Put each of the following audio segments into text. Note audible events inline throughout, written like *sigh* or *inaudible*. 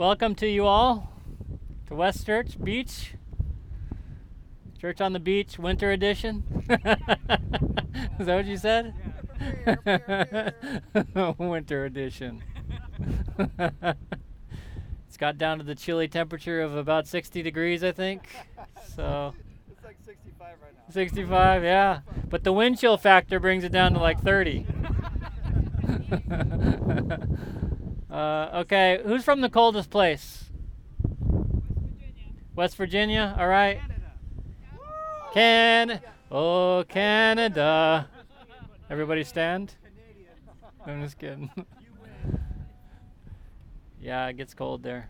welcome to you all to West Church Beach. Church on the Beach, Winter Edition. *laughs* Is that what you said? *laughs* Winter Edition. *laughs* it's got down to the chilly temperature of about 60 degrees, I think. So. It's like 65 right now. 65, yeah. But the wind chill factor brings it down to like 30. Uh, okay, who's from the coldest place? West Virginia, West Virginia, all right. Can oh Canada. Everybody stand. I'm just kidding. *laughs* yeah, it gets cold there.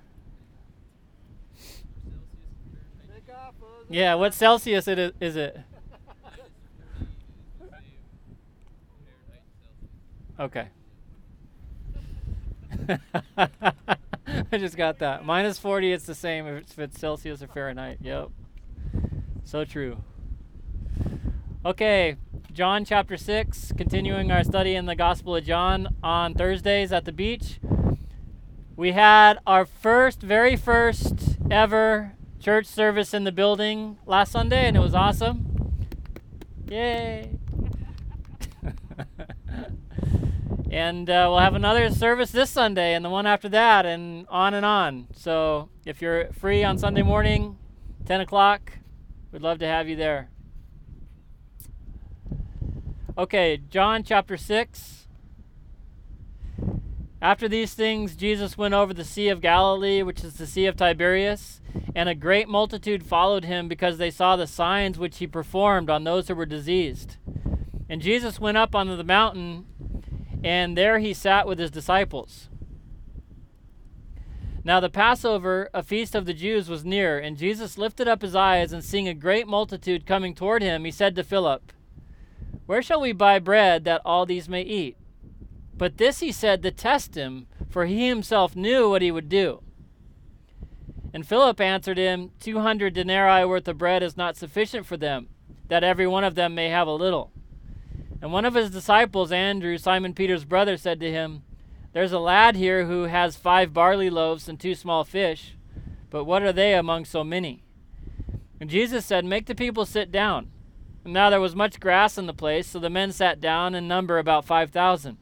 Yeah, what Celsius it is, is it? Okay. *laughs* I just got that. Minus 40, it's the same if it's, Celsius or Fahrenheit. Yep. So true. Okay, John chapter 6, continuing our study in the Gospel of John on Thursdays at the beach. We had our first, very first ever church service in the building last Sunday, and it was awesome. Yay! And uh, we'll have another service this Sunday, and the one after that, and on and on. So if you're free on Sunday morning, 10 o'clock, we'd love to have you there. Okay, John chapter 6. After these things, Jesus went over the Sea of Galilee, which is the Sea of Tiberias, and a great multitude followed him because they saw the signs which he performed on those who were diseased. And Jesus went up onto the mountain, and there he sat with his disciples. Now the Passover, a feast of the Jews, was near, and Jesus lifted up his eyes, and seeing a great multitude coming toward him, he said to Philip, Where shall we buy bread that all these may eat? But this he said to test him, for he himself knew what he would do. And Philip answered him, Two hundred denarii worth of bread is not sufficient for them, that every one of them may have a little. And one of his disciples, Andrew, Simon Peter's brother, said to him, There's a lad here who has five barley loaves and two small fish, but what are they among so many? And Jesus said, Make the people sit down. And now there was much grass in the place, so the men sat down in number about five thousand.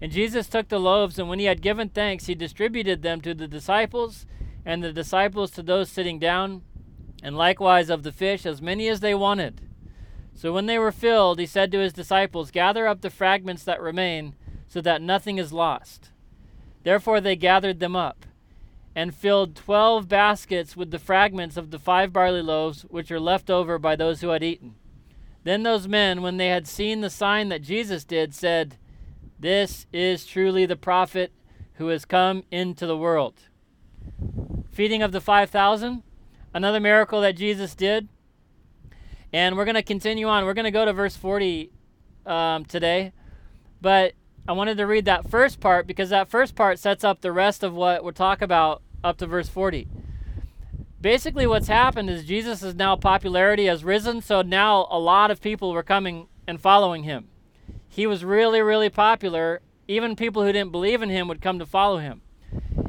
And Jesus took the loaves, and when he had given thanks, he distributed them to the disciples, and the disciples to those sitting down, and likewise of the fish, as many as they wanted. So when they were filled, he said to his disciples, Gather up the fragments that remain, so that nothing is lost. Therefore they gathered them up, and filled twelve baskets with the fragments of the five barley loaves which were left over by those who had eaten. Then those men, when they had seen the sign that Jesus did, said, This is truly the prophet who has come into the world. Feeding of the 5,000, another miracle that Jesus did. And we're going to continue on. We're going to go to verse 40 um, today. But I wanted to read that first part because that first part sets up the rest of what we'll talk about up to verse 40. Basically, what's happened is Jesus' now popularity has risen, so now a lot of people were coming and following him. He was really, really popular. Even people who didn't believe in him would come to follow him.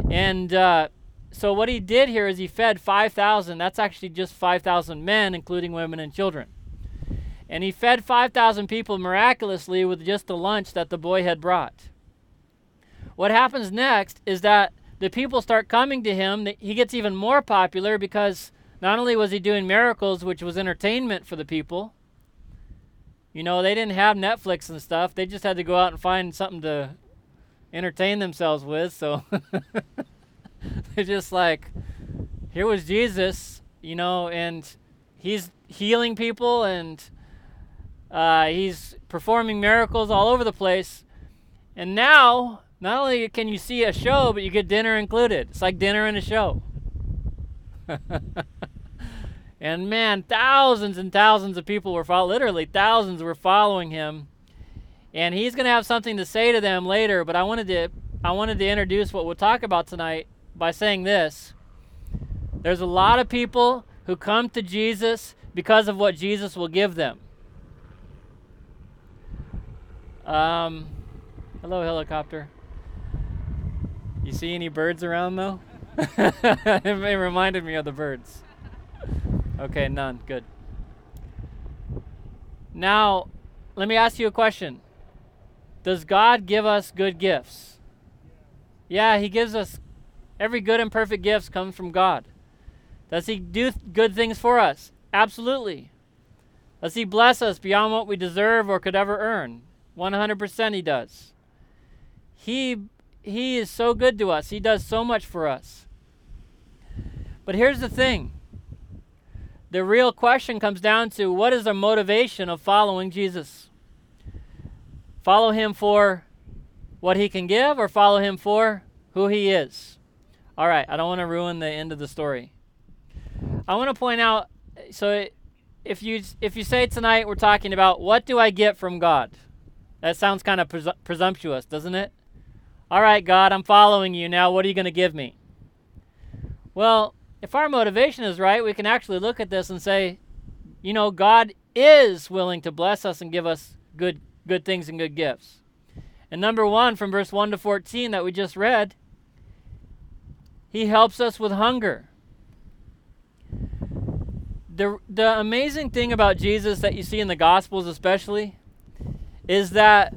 And uh, so what he did here is he fed 5,000. That's actually just 5,000 men, including women and children. And he fed 5,000 people miraculously with just the lunch that the boy had brought. What happens next is that the people start coming to him. He gets even more popular because not only was he doing miracles, which was entertainment for the people, you know, they didn't have Netflix and stuff. They just had to go out and find something to entertain themselves with. So *laughs* *laughs* they're just like, here was Jesus, you know, and he's healing people and uh, he's performing miracles all over the place. And now, not only can you see a show, but you get dinner included. It's like dinner and a show. *laughs* and man, thousands and thousands of people were following, literally thousands were following him. And he's going to have something to say to them later, but I wanted to I wanted to introduce what we'll talk about tonight by saying this. There's a lot of people who come to Jesus because of what Jesus will give them. Um, hello, helicopter. You see any birds around though? *laughs* it reminded me of the birds. Okay, none. Good. Now, let me ask you a question. Does God give us good gifts? Yeah, He gives us every good and perfect gift comes from God. Does He do good things for us? Absolutely. Does He bless us beyond what we deserve or could ever earn? 100% He does. He, he is so good to us, He does so much for us. But here's the thing the real question comes down to what is the motivation of following Jesus? Follow Him for what He can give or follow Him for who He is? All right, I don't want to ruin the end of the story. I want to point out so if you if you say tonight we're talking about what do I get from God? That sounds kind of presu- presumptuous, doesn't it? All right, God, I'm following you now. What are you going to give me? Well, if our motivation is right, we can actually look at this and say, you know, God is willing to bless us and give us good good things and good gifts. And number 1 from verse 1 to 14 that we just read, he helps us with hunger. The the amazing thing about Jesus that you see in the gospels especially is that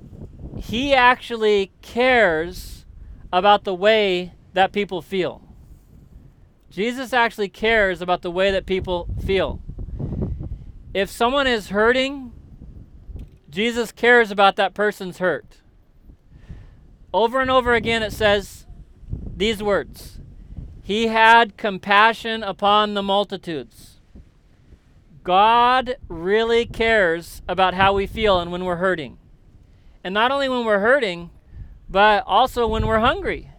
he actually cares about the way that people feel. Jesus actually cares about the way that people feel. If someone is hurting, Jesus cares about that person's hurt. Over and over again, it says these words He had compassion upon the multitudes. God really cares about how we feel and when we're hurting. And not only when we're hurting, but also when we're hungry.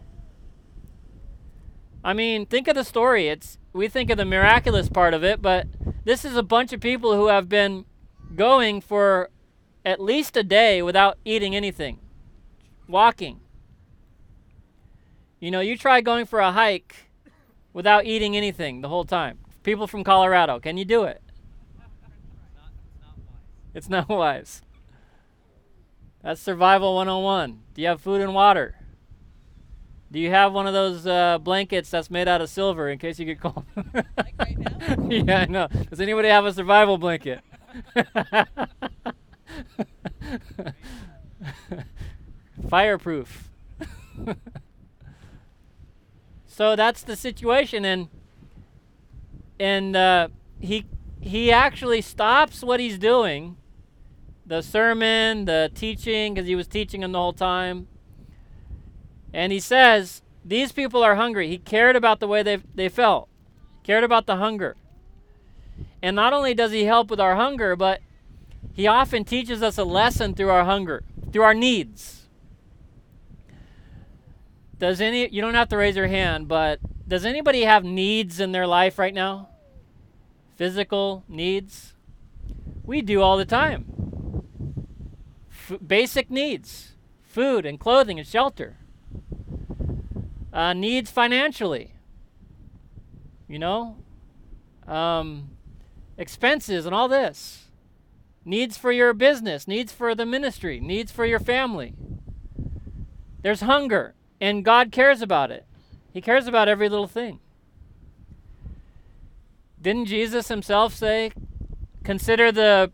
I mean, think of the story. It's we think of the miraculous part of it, but this is a bunch of people who have been going for at least a day without eating anything. Walking. You know, you try going for a hike without eating anything the whole time. People from Colorado, can you do it? It's not wise. That's survival 101. Do you have food and water? Do you have one of those uh, blankets that's made out of silver in case you get cold? *laughs* like right now? yeah, I know. Does anybody have a survival blanket? *laughs* Fireproof. *laughs* so that's the situation, and and uh, he he actually stops what he's doing, the sermon, the teaching, because he was teaching them the whole time, and he says these people are hungry. He cared about the way they they felt, cared about the hunger, and not only does he help with our hunger, but he often teaches us a lesson through our hunger, through our needs. Does any you don't have to raise your hand, but does anybody have needs in their life right now? Physical needs? We do all the time. F- basic needs food and clothing and shelter. Uh, needs financially. You know? Um, expenses and all this. Needs for your business, needs for the ministry, needs for your family. There's hunger, and God cares about it. He cares about every little thing. Didn't Jesus himself say, "Consider the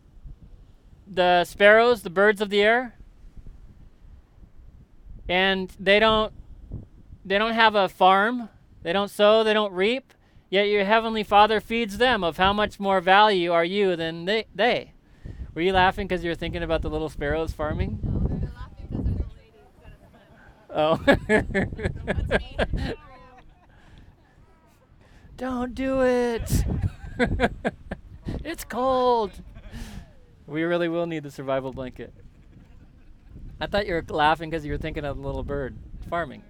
the sparrows, the birds of the air?" And they don't they don't have a farm, they don't sow, they don't reap, yet your heavenly Father feeds them. Of how much more value are you than they? they? Were you laughing because you were thinking about the little sparrows farming? Oh. *laughs* Don't do it. it's cold. We really will need the survival blanket. I thought you were laughing because you were thinking of the little bird farming.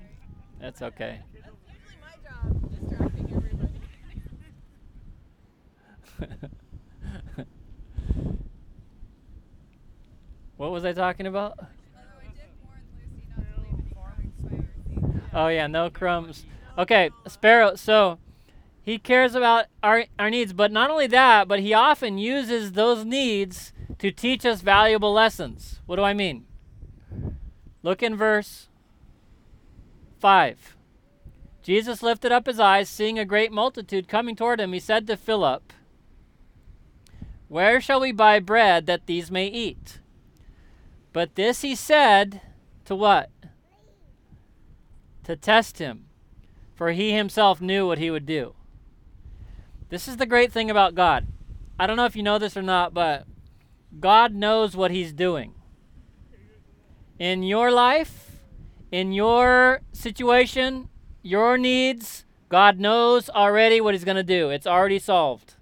That's okay. That's usually my job, distracting everybody. *laughs* what was I talking about? Although I did warn Lucy not to leave any crumbs by her seat. Oh yeah, no crumbs. Okay, sparrow. So he cares about our our needs, but not only that, but he often uses those needs to teach us valuable lessons. What do I mean? Look in verse 5. Jesus lifted up his eyes, seeing a great multitude coming toward him. He said to Philip, Where shall we buy bread that these may eat? But this he said to what? To test him, for he himself knew what he would do. This is the great thing about God. I don't know if you know this or not, but God knows what he's doing. In your life, in your situation, your needs, God knows already what he's going to do. It's already solved.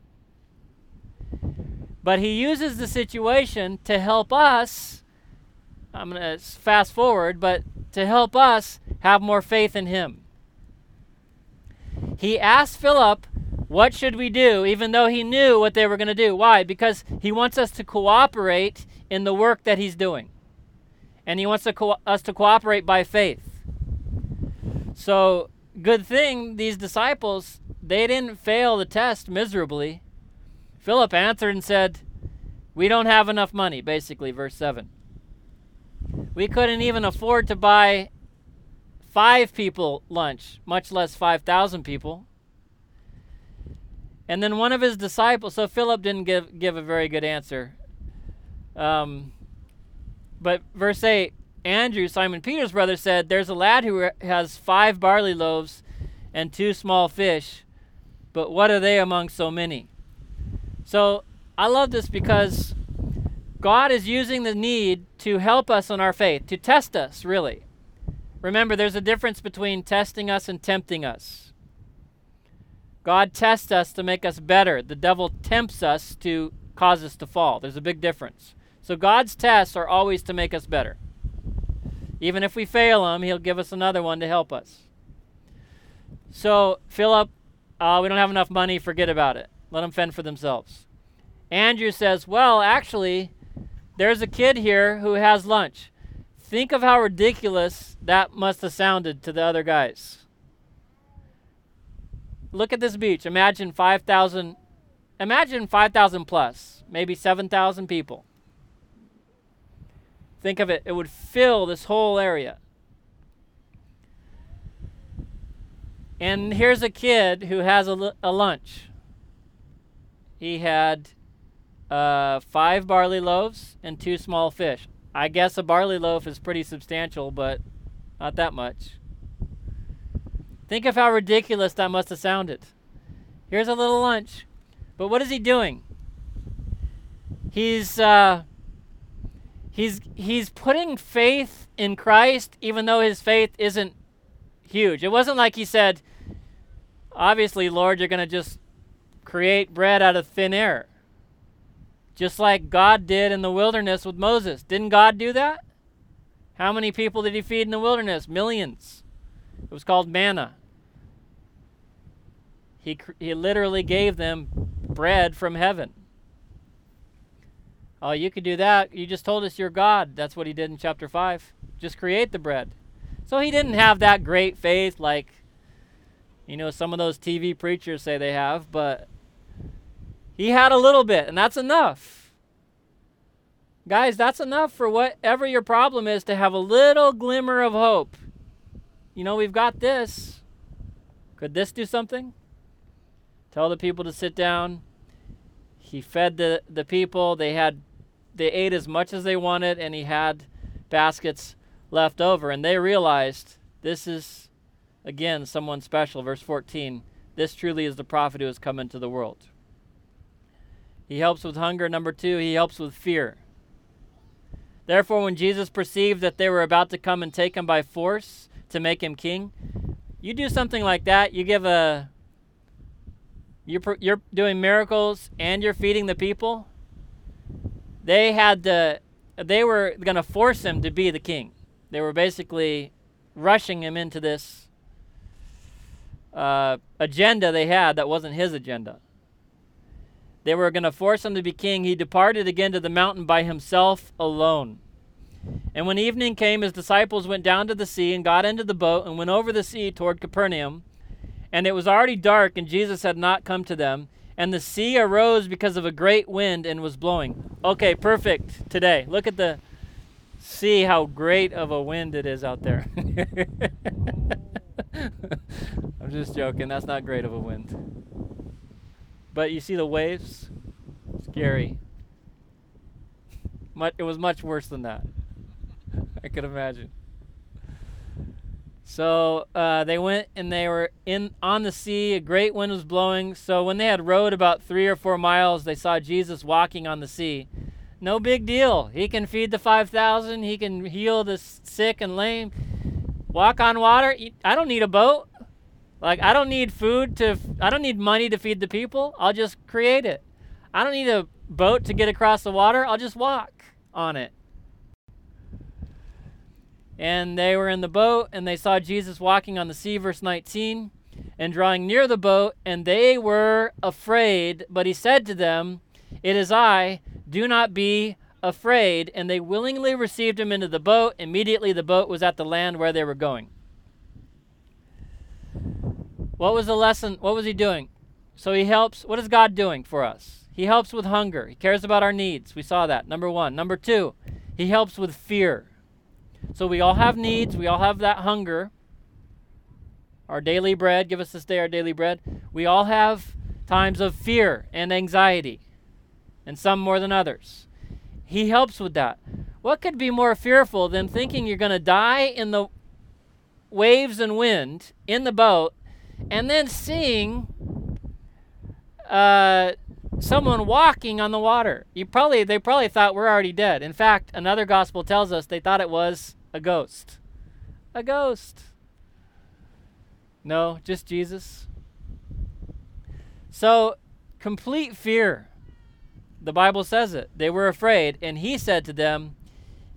But he uses the situation to help us. I'm going to fast forward, but to help us have more faith in him. He asked Philip, What should we do? even though he knew what they were going to do. Why? Because he wants us to cooperate in the work that he's doing. And he wants to co- us to cooperate by faith. So, good thing these disciples, they didn't fail the test miserably. Philip answered and said, We don't have enough money, basically, verse 7. We couldn't even afford to buy five people lunch, much less 5,000 people. And then one of his disciples, so Philip didn't give, give a very good answer. Um, but verse 8 Andrew, Simon Peter's brother, said, There's a lad who has five barley loaves and two small fish, but what are they among so many? So I love this because God is using the need to help us in our faith, to test us, really. Remember, there's a difference between testing us and tempting us. God tests us to make us better. The devil tempts us to cause us to fall. There's a big difference. So God's tests are always to make us better. Even if we fail him, he'll give us another one to help us. So, Philip, uh, we don't have enough money, forget about it. Let them fend for themselves. Andrew says, Well, actually, there's a kid here who has lunch. Think of how ridiculous that must have sounded to the other guys. Look at this beach. Imagine 5,000, imagine 5,000 plus, maybe 7,000 people. Think of it, it would fill this whole area. And here's a kid who has a, a lunch. He had uh, five barley loaves and two small fish. I guess a barley loaf is pretty substantial, but not that much. Think of how ridiculous that must have sounded. Here's a little lunch. But what is he doing? He's uh, he's he's putting faith in Christ even though his faith isn't huge. It wasn't like he said, obviously, Lord, you're going to just create bread out of thin air. Just like God did in the wilderness with Moses. Didn't God do that? How many people did he feed in the wilderness? Millions. It was called manna. He, he literally gave them bread from heaven. Oh, you could do that. You just told us you're God. That's what he did in chapter 5. Just create the bread. So he didn't have that great faith like, you know, some of those TV preachers say they have, but he had a little bit, and that's enough. Guys, that's enough for whatever your problem is to have a little glimmer of hope. You know, we've got this. Could this do something? Tell the people to sit down. He fed the, the people. They had they ate as much as they wanted and he had baskets left over and they realized this is again someone special verse 14 this truly is the prophet who has come into the world he helps with hunger number 2 he helps with fear therefore when jesus perceived that they were about to come and take him by force to make him king you do something like that you give a you're, you're doing miracles and you're feeding the people they had to, they were going to force him to be the king. They were basically rushing him into this uh, agenda they had that wasn't his agenda. They were going to force him to be king. He departed again to the mountain by himself alone. And when evening came, his disciples went down to the sea and got into the boat and went over the sea toward Capernaum. And it was already dark, and Jesus had not come to them and the sea arose because of a great wind and was blowing. Okay, perfect today. Look at the see how great of a wind it is out there. *laughs* I'm just joking. That's not great of a wind. But you see the waves? Scary. Much, it was much worse than that. *laughs* I could imagine. So uh, they went and they were in on the sea. A great wind was blowing. So when they had rowed about three or four miles, they saw Jesus walking on the sea. No big deal. He can feed the five thousand. He can heal the sick and lame. Walk on water. I don't need a boat. Like I don't need food to. I don't need money to feed the people. I'll just create it. I don't need a boat to get across the water. I'll just walk on it. And they were in the boat, and they saw Jesus walking on the sea, verse 19, and drawing near the boat, and they were afraid. But he said to them, It is I, do not be afraid. And they willingly received him into the boat. Immediately the boat was at the land where they were going. What was the lesson? What was he doing? So he helps. What is God doing for us? He helps with hunger. He cares about our needs. We saw that. Number one. Number two, he helps with fear. So we all have needs. We all have that hunger. Our daily bread. Give us this day our daily bread. We all have times of fear and anxiety, and some more than others. He helps with that. What could be more fearful than thinking you're going to die in the waves and wind in the boat and then seeing uh, someone walking on the water. You probably they probably thought we're already dead. In fact, another gospel tells us they thought it was a ghost. A ghost. No, just Jesus. So, complete fear. The Bible says it. They were afraid, and he said to them,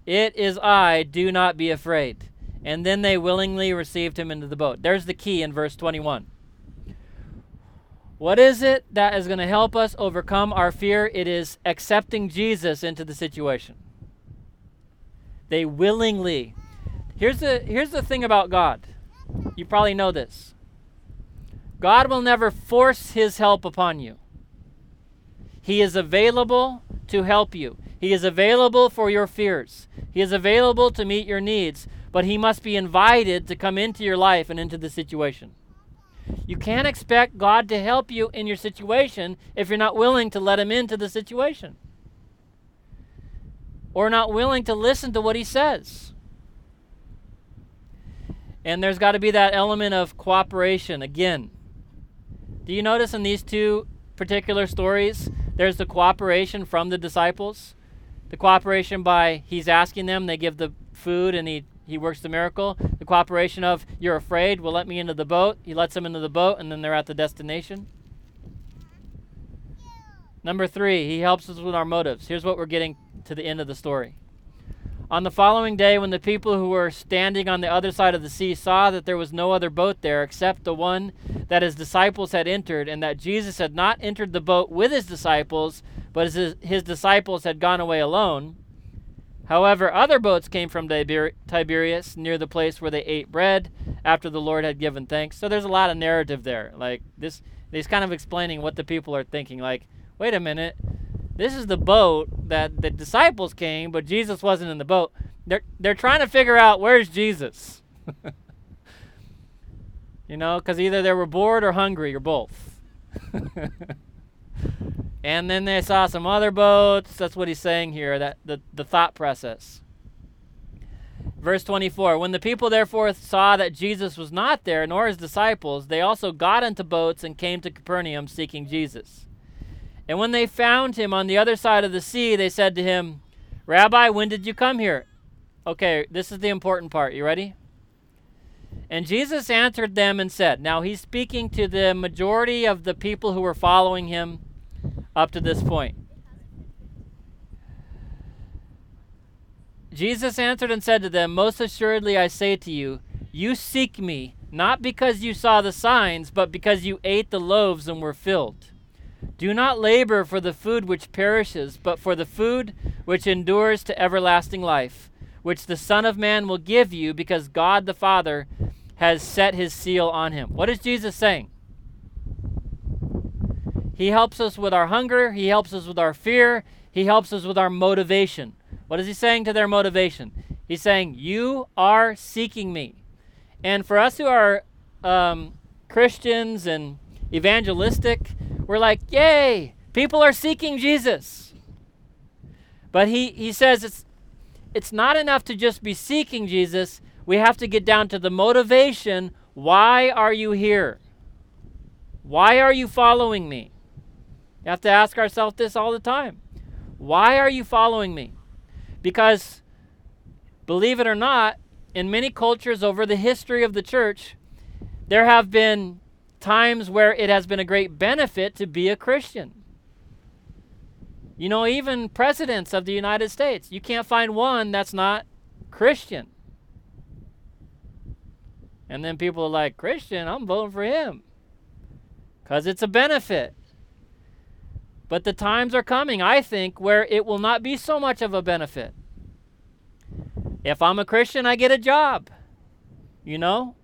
"It is I, do not be afraid." And then they willingly received him into the boat. There's the key in verse 21. What is it that is going to help us overcome our fear? It is accepting Jesus into the situation. They willingly. Here's the here's the thing about God. You probably know this. God will never force his help upon you. He is available to help you. He is available for your fears. He is available to meet your needs, but he must be invited to come into your life and into the situation. You can't expect God to help you in your situation if you're not willing to let Him into the situation or not willing to listen to what He says. And there's got to be that element of cooperation again. Do you notice in these two particular stories, there's the cooperation from the disciples? The cooperation by He's asking them, they give the food, and He he works the miracle. The cooperation of you're afraid, well let me into the boat. He lets them into the boat and then they're at the destination. Number 3, he helps us with our motives. Here's what we're getting to the end of the story. On the following day when the people who were standing on the other side of the sea saw that there was no other boat there except the one that his disciples had entered and that Jesus had not entered the boat with his disciples, but his, his disciples had gone away alone, However, other boats came from Tiber- Tiberias near the place where they ate bread after the Lord had given thanks. So there's a lot of narrative there. Like this, he's kind of explaining what the people are thinking. Like, wait a minute, this is the boat that the disciples came, but Jesus wasn't in the boat. They're they're trying to figure out where's Jesus. *laughs* you know, because either they were bored or hungry or both. *laughs* And then they saw some other boats. That's what he's saying here, that the, the thought process. Verse 24 When the people therefore saw that Jesus was not there, nor his disciples, they also got into boats and came to Capernaum seeking Jesus. And when they found him on the other side of the sea, they said to him, Rabbi, when did you come here? Okay, this is the important part. You ready? And Jesus answered them and said, Now he's speaking to the majority of the people who were following him up to this point. Jesus answered and said to them, Most assuredly I say to you, you seek me, not because you saw the signs, but because you ate the loaves and were filled. Do not labor for the food which perishes, but for the food which endures to everlasting life, which the Son of Man will give you, because God the Father has set his seal on him. What is Jesus saying? He helps us with our hunger. He helps us with our fear. He helps us with our motivation. What is he saying to their motivation? He's saying, You are seeking me. And for us who are um, Christians and evangelistic. We're like, yay, people are seeking Jesus. But he, he says it's, it's not enough to just be seeking Jesus. We have to get down to the motivation. Why are you here? Why are you following me? You have to ask ourselves this all the time. Why are you following me? Because, believe it or not, in many cultures over the history of the church, there have been times where it has been a great benefit to be a Christian. You know, even presidents of the United States, you can't find one that's not Christian. And then people are like, Christian, I'm voting for him. Because it's a benefit. But the times are coming, I think, where it will not be so much of a benefit. If I'm a Christian, I get a job. You know?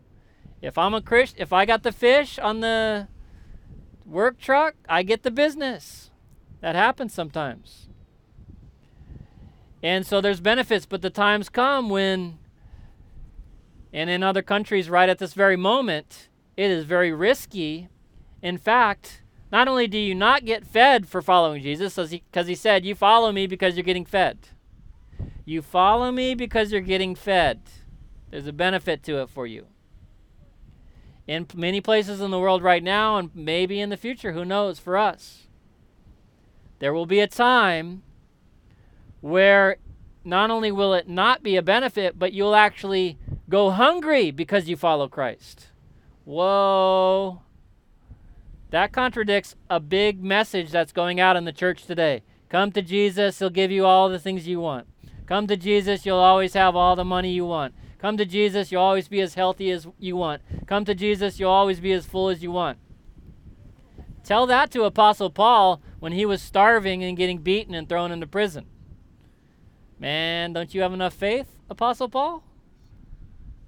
If I'm a Christian, if I got the fish on the work truck, I get the business. That happens sometimes. And so there's benefits, but the times come when, and in other countries, right at this very moment, it is very risky. In fact, not only do you not get fed for following Jesus, because he, he said, You follow me because you're getting fed. You follow me because you're getting fed. There's a benefit to it for you. In many places in the world right now, and maybe in the future, who knows, for us, there will be a time where not only will it not be a benefit, but you'll actually go hungry because you follow Christ. Whoa. That contradicts a big message that's going out in the church today. Come to Jesus, He'll give you all the things you want. Come to Jesus, you'll always have all the money you want. Come to Jesus, you'll always be as healthy as you want. Come to Jesus, you'll always be as full as you want. Tell that to Apostle Paul when he was starving and getting beaten and thrown into prison. Man, don't you have enough faith, Apostle Paul?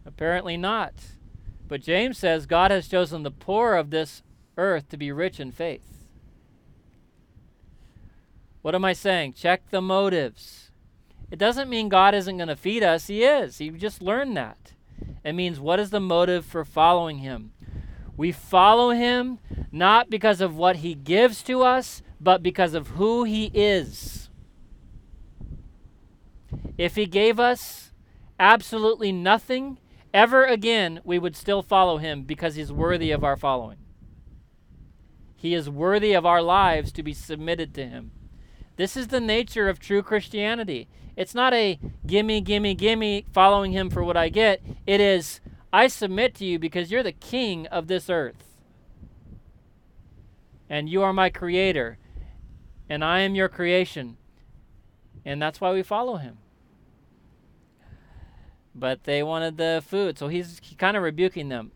Apparently not. But James says God has chosen the poor of this earth to be rich in faith. What am I saying? Check the motives. It doesn't mean God isn't going to feed us. He is. You just learned that. It means what is the motive for following Him? We follow Him not because of what He gives to us, but because of who He is. If He gave us absolutely nothing, ever again, we would still follow Him because He's worthy of our following. He is worthy of our lives to be submitted to him. This is the nature of true Christianity. It's not a gimme, gimme, gimme, following him for what I get. It is, I submit to you because you're the king of this earth. And you are my creator. And I am your creation. And that's why we follow him. But they wanted the food. So he's kind of rebuking them.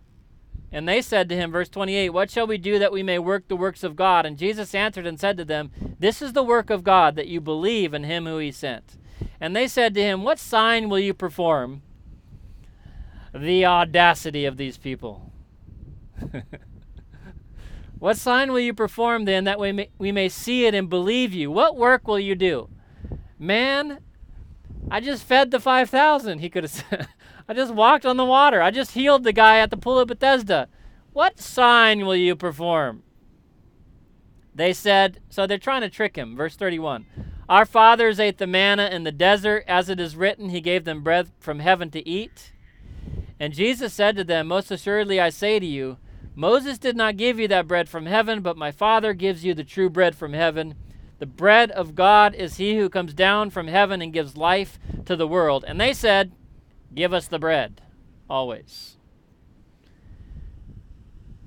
And they said to him, verse 28, What shall we do that we may work the works of God? And Jesus answered and said to them, This is the work of God, that you believe in him who he sent. And they said to him, What sign will you perform? The audacity of these people. *laughs* what sign will you perform then that we may, we may see it and believe you? What work will you do? Man, I just fed the 5,000, he could have *laughs* said. I just walked on the water. I just healed the guy at the pool of Bethesda. What sign will you perform? They said, so they're trying to trick him. Verse 31. Our fathers ate the manna in the desert, as it is written, He gave them bread from heaven to eat. And Jesus said to them, Most assuredly I say to you, Moses did not give you that bread from heaven, but my Father gives you the true bread from heaven. The bread of God is he who comes down from heaven and gives life to the world. And they said, Give us the bread, always.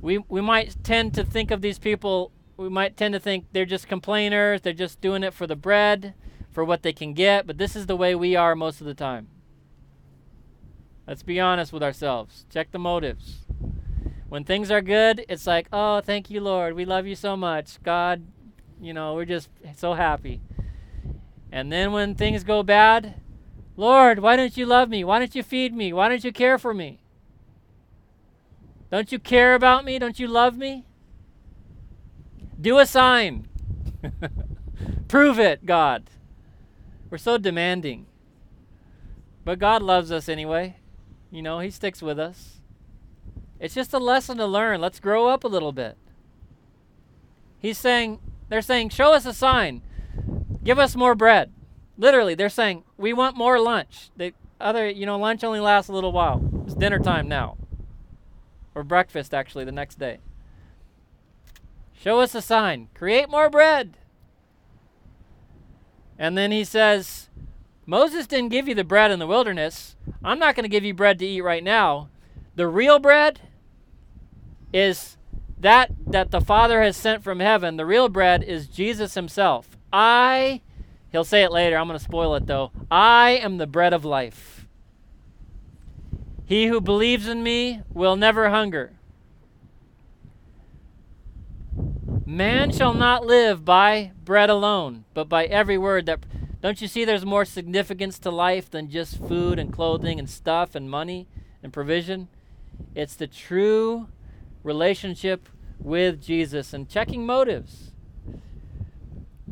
We, we might tend to think of these people, we might tend to think they're just complainers, they're just doing it for the bread, for what they can get, but this is the way we are most of the time. Let's be honest with ourselves. Check the motives. When things are good, it's like, oh, thank you, Lord. We love you so much. God, you know, we're just so happy. And then when things go bad, Lord, why don't you love me? Why don't you feed me? Why don't you care for me? Don't you care about me? Don't you love me? Do a sign. *laughs* Prove it, God. We're so demanding. But God loves us anyway. You know, He sticks with us. It's just a lesson to learn. Let's grow up a little bit. He's saying, they're saying, show us a sign. Give us more bread. Literally, they're saying, we want more lunch. The other, you know, lunch only lasts a little while. It's dinner time now. Or breakfast, actually, the next day. Show us a sign. Create more bread. And then he says, Moses didn't give you the bread in the wilderness. I'm not going to give you bread to eat right now. The real bread is that that the Father has sent from heaven. The real bread is Jesus himself. I he'll say it later. I'm going to spoil it though. I am the bread of life. He who believes in me will never hunger. Man shall not live by bread alone, but by every word that. Don't you see there's more significance to life than just food and clothing and stuff and money and provision? It's the true relationship with Jesus and checking motives.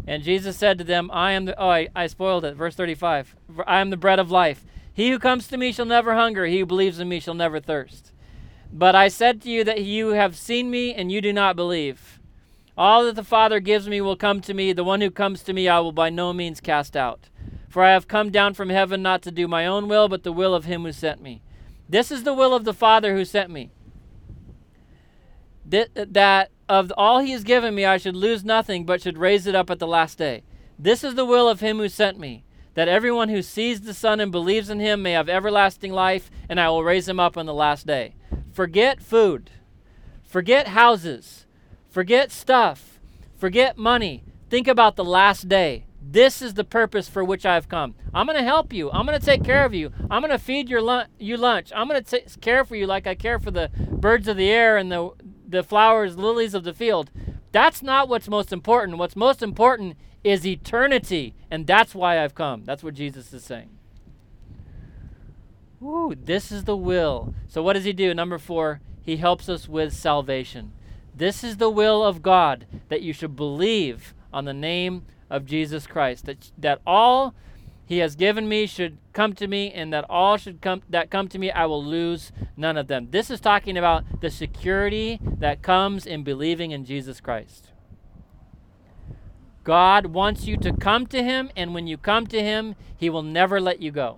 And Jesus said to them, I am the. Oh, I, I spoiled it. Verse 35. I am the bread of life. He who comes to me shall never hunger. He who believes in me shall never thirst. But I said to you that you have seen me and you do not believe. All that the Father gives me will come to me. The one who comes to me I will by no means cast out. For I have come down from heaven not to do my own will, but the will of him who sent me. This is the will of the Father who sent me. That of all he has given me I should lose nothing, but should raise it up at the last day. This is the will of him who sent me, that everyone who sees the Son and believes in him may have everlasting life, and I will raise him up on the last day. Forget food. Forget houses Forget stuff. Forget money. Think about the last day. This is the purpose for which I have come. I'm going to help you. I'm going to take care of you. I'm going to feed your lun- you lunch. I'm going to take care for you like I care for the birds of the air and the the flowers, lilies of the field. That's not what's most important. What's most important is eternity, and that's why I've come. That's what Jesus is saying. Ooh, this is the will. So what does he do? Number 4, he helps us with salvation. This is the will of God that you should believe on the name of Jesus Christ. That that all he has given me should come to me and that all should come that come to me I will lose none of them. This is talking about the security that comes in believing in Jesus Christ. God wants you to come to him and when you come to him, he will never let you go.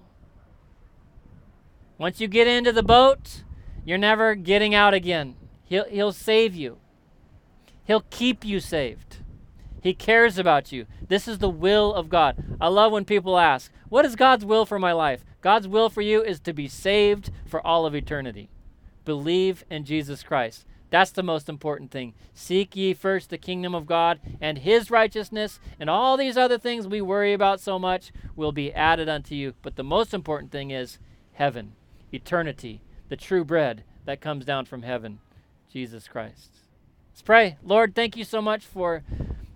Once you get into the boat, you're never getting out again. He'll, he'll save you. He'll keep you saved. He cares about you. This is the will of God. I love when people ask, What is God's will for my life? God's will for you is to be saved for all of eternity. Believe in Jesus Christ. That's the most important thing. Seek ye first the kingdom of God and his righteousness, and all these other things we worry about so much will be added unto you. But the most important thing is heaven, eternity, the true bread that comes down from heaven, Jesus Christ. Let's pray. Lord, thank you so much for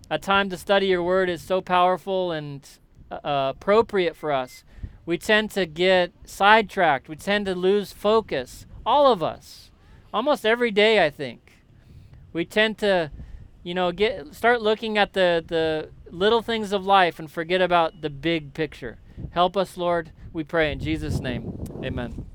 a time to study your word is so powerful and uh, appropriate for us. We tend to get sidetracked. We tend to lose focus. All of us. Almost every day, I think. We tend to, you know, get start looking at the the little things of life and forget about the big picture. Help us, Lord. We pray in Jesus' name. Amen.